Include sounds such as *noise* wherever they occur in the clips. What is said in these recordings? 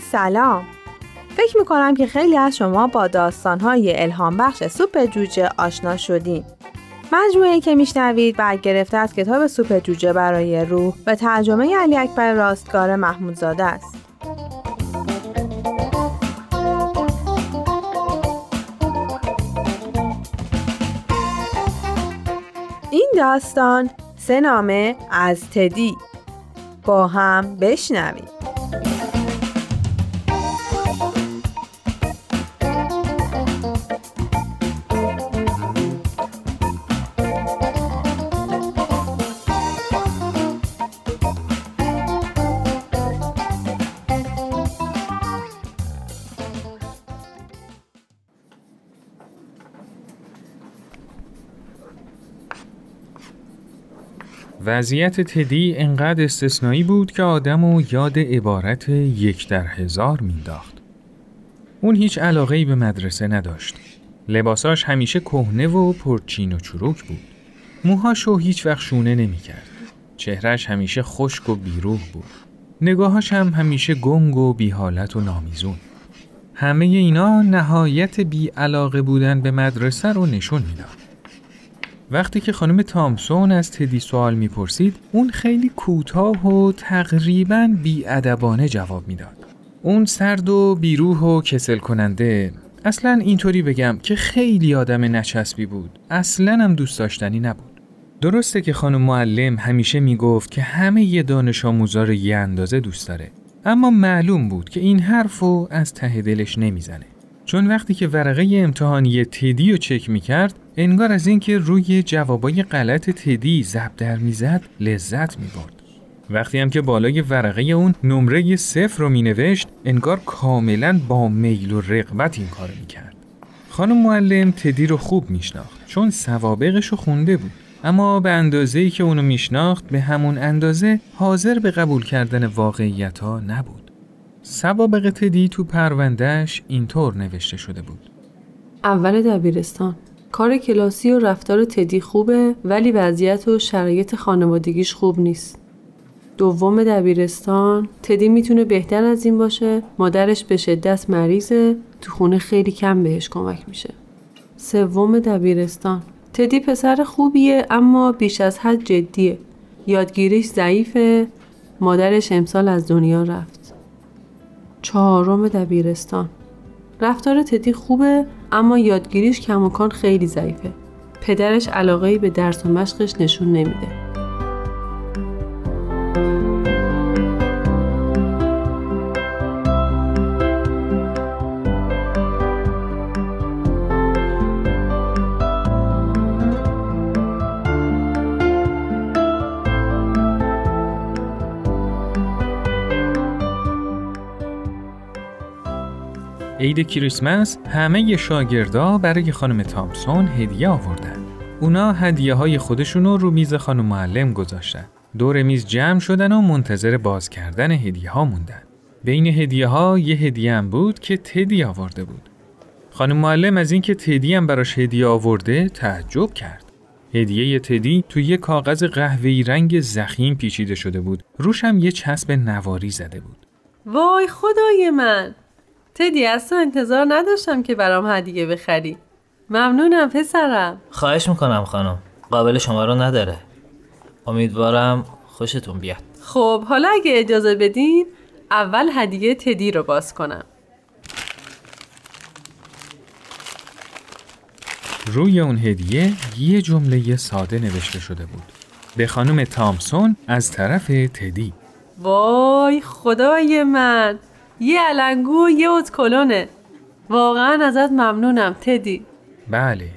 سلام. فکر می‌کنم که خیلی از شما با داستانهای الهام بخش سوپ جوجه آشنا شدین. مجموعه که میشنوید برگرفته از کتاب سوپ جوجه برای روح و ترجمه علی اکبر راستگار محمودزاده است. این داستان سه نامه از تدی. با هم بشنوید. وضعیت تدی انقدر استثنایی بود که آدم و یاد عبارت یک در هزار مینداخت. اون هیچ علاقه به مدرسه نداشت. لباساش همیشه کهنه و پرچین و چروک بود. موهاشو هیچ وقت شونه نمی‌کرد. چهرش همیشه خشک و بیروح بود. نگاهاش هم همیشه گنگ و بیحالت و نامیزون. همه اینا نهایت بی علاقه بودن به مدرسه رو نشون می‌داد. وقتی که خانم تامسون از تدی سوال می‌پرسید اون خیلی کوتاه و تقریبا بیادبانه جواب می‌داد. اون سرد و بیروح و کسل کننده اصلا اینطوری بگم که خیلی آدم نچسبی بود. اصلا هم دوست داشتنی نبود. درسته که خانم معلم همیشه می‌گفت که همه ی دانش آموزا رو یه اندازه دوست داره. اما معلوم بود که این حرفو از ته دلش نمی‌زنه. چون وقتی که ورقه امتحانی تدی رو چک می‌کرد انگار از اینکه روی جوابای غلط تدی زب در می‌زد لذت می‌برد. وقتی هم که بالای ورقه اون نمره صفر رو مینوشت انگار کاملا با میل و رغبت این کار می‌کرد. خانم معلم تدی رو خوب میشناخت چون سوابقش رو خونده بود. اما به اندازه ای که اونو میشناخت به همون اندازه حاضر به قبول کردن واقعیت ها نبود. سوابق تدی تو پروندهش اینطور نوشته شده بود. اول دبیرستان. کار کلاسی و رفتار تدی خوبه ولی وضعیت و شرایط خانوادگیش خوب نیست. دوم دبیرستان تدی می‌تونه بهتر از این باشه مادرش به شدت مریضه تو خونه خیلی کم بهش کمک میشه. سوم دبیرستان. تدی پسر خوبیه اما بیش از حد جدیه. یادگیریش ضعیفه. مادرش امسال از دنیا رفت. چهارم دبیرستان رفتار تدی خوبه اما یادگیریش کماکان خیلی ضعیفه. پدرش علاقه به درس و مشقش نشون نمیده. عید کریسمس همه شاگردا برای خانم تامسون هدیه آوردن. اونا هدیه های خودشونو رو میز خانم معلم گذاشتن. دور میز جمع شدن و منتظر باز کردن هدیه ها موندن. بین هدیه ها یه هدیه هم بود که تدی آورده بود. خانم معلم از اینکه تدی هم براش هدیه آورده تعجب کرد. هدیه تدی توی یه کاغذ قهوه‌ای رنگ زخیم پیچیده شده بود. روش هم یه چسب نواری زده بود. وای خدای من تدی از تو انتظار نداشتم که برام هدیه بخری. ممنونم پسرم. خواهش می‌کنم خانم. قابل شما رو نداره. امیدوارم خوشتون بیاد. خب حالا اگه اجازه بدین اول هدیه تدی رو باز کنم. روی اون هدیه یه جمله ساده نوشته شده بود. به خانم تامسون از طرف تدی. وای خدای من! یه علنگو یه اتکلونه. واقعا ازت ممنونم تدی. بله.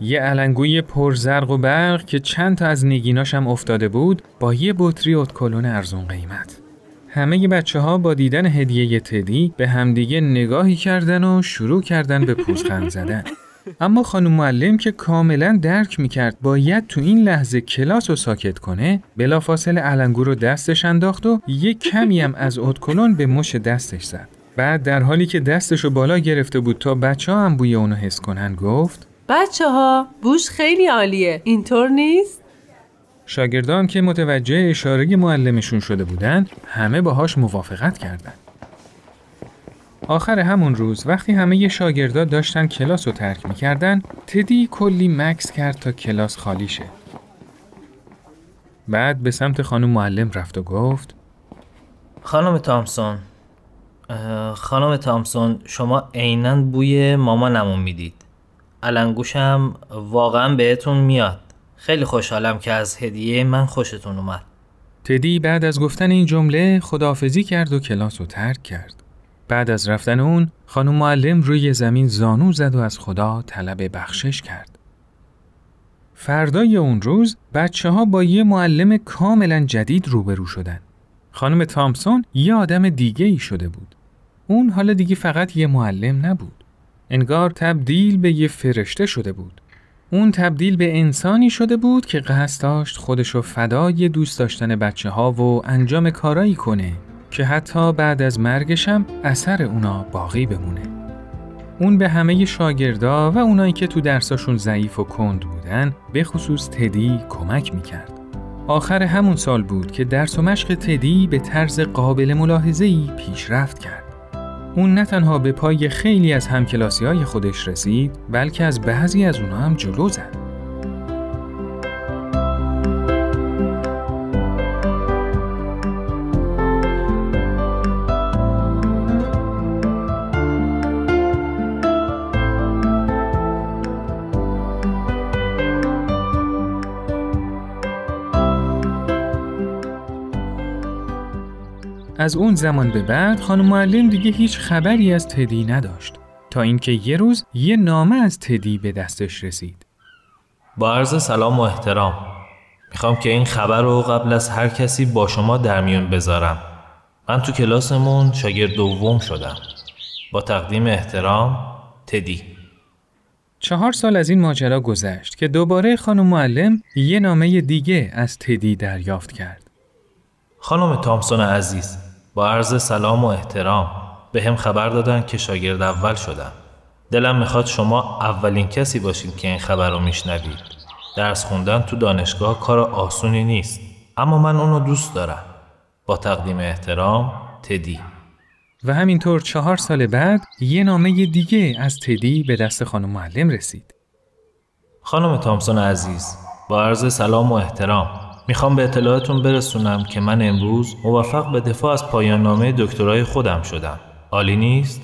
یه علنگوی پرزرق و برق که چند تا از نگیناشم افتاده بود با یه بطری اتکلون ارزون قیمت. همه بچه ها با دیدن هدیه تدی به همدیگه نگاهی کردن و شروع کردن به پوزخند زدن. *laughs* اما خانم معلم که کاملا درک می‌کرد باید تو این لحظه کلاس رو ساکت کنه بلافاصله علنگو رو دستش انداخت و یک کمی هم از اتکلون به مش دستش زد. بعد در حالی که دستش رو بالا گرفته بود تا بچه ها هم بوی اونو حس کنن گفت بچه ها بوش خیلی عالیه. اینطور نیست؟ شاگردان که متوجه اشاره معلمشون شده بودند همه باهاش موافقت کردند آخر همون روز وقتی همه شاگردا داشتن کلاس رو ترک می‌کردن تدی کلی مکس کرد تا کلاس خالی شه. بعد به سمت خانم معلم رفت و گفت خانم تامسون خانم تامسون شما عینا بوی مامانمون می‌دید. علنگوشم واقعا بهتون میاد. خیلی خوشحالم که از هدیه من خوشتون اومد. تدی بعد از گفتن این جمله خداحافظی کرد و کلاس رو ترک کرد. بعد از رفتن اون خانم معلم روی زمین زانو زد و از خدا طلب بخشش کرد. فردای اون روز بچه ها با یه معلم کاملا جدید روبرو شدن. خانم تامسون یه آدم دیگه ای شده بود. اون حالا دیگه فقط یه معلم نبود. انگار تبدیل به یه فرشته شده بود. اون تبدیل به انسانی شده بود که قصد داشت خودشو فدای دوست داشتن بچه ها و انجام کارایی کنه. که حتی بعد از مرگشم اثر اونا باقی بمونه. اون به همه شاگردا و اونایی که تو درساشون ضعیف و کند بودن به خصوص تدی کمک می‌کرد. آخر همون سال بود که درس و مشق تدی به طرز قابل ملاحظه‌ای پیشرفت کرد. اون نه تنها به پای خیلی از همکلاسی های خودش رسید بلکه از بعضی از اونها هم جلو زد. از اون زمان به بعد خانم معلم دیگه هیچ خبری از تدی نداشت تا اینکه یه روز یه نامه از تدی به دستش رسید. با عرض سلام و احترام می‌خوام که این خبر رو قبل از هر کسی با شما در میون بذارم. من تو کلاسمون شاگرد دوم شدم. با تقدیم احترام تدی. چهار سال از این ماجرا گذشت که دوباره خانم معلم یه نامه دیگه از تدی دریافت کرد. خانم تامسون عزیز با عرض سلام و احترام به هم خبر دادن که شاگرد اول شدم. دلم می‌خواد شما اولین کسی باشید که این خبر رو میشنوید. درس خوندن تو دانشگاه کار آسونی نیست. اما من اونو دوست دارم. با تقدیم احترام تدی. و همینطور چهار سال بعد یه نامه دیگه از تدی به دست خانم معلم رسید. خانم تامسون عزیز با عرض سلام و احترام می‌خوام به اطلاعاتون برسونم که من امروز موفق به دفاع از پایان نامه دکترای خودم شدم. عالی نیست؟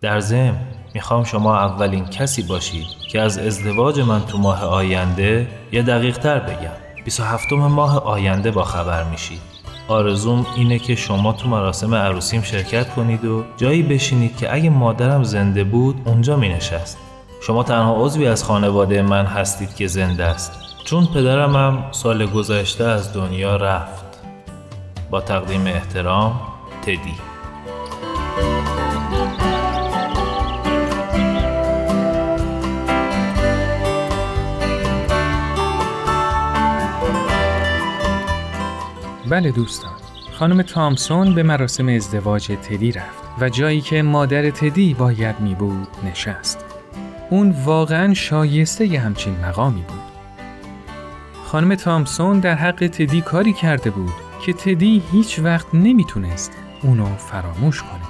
در ضمن می‌خوام شما اولین کسی باشید که از ازدواج من تو ماه آینده یه دقیق تر بگم 27 ماه آینده با خبر میشید آرزوم اینه که شما تو مراسم عروسیم شرکت کنید و جایی بشینید که اگه مادرم زنده بود اونجا می نشست. شما تنها عضوی از خانواده من هستید که زنده است چون پدرم هم سال گذشته از دنیا رفت. با تقدیم احترام تدی. بله دوستان خانم تامسون به مراسم ازدواج تدی رفت و جایی که مادر تدی باید می بود نشست. اون واقعا شایسته ی همچین مقامی بود. خانم تامسون در حق تدی کاری کرده بود که تدی هیچ وقت نمی‌تونست اونو فراموش کنه.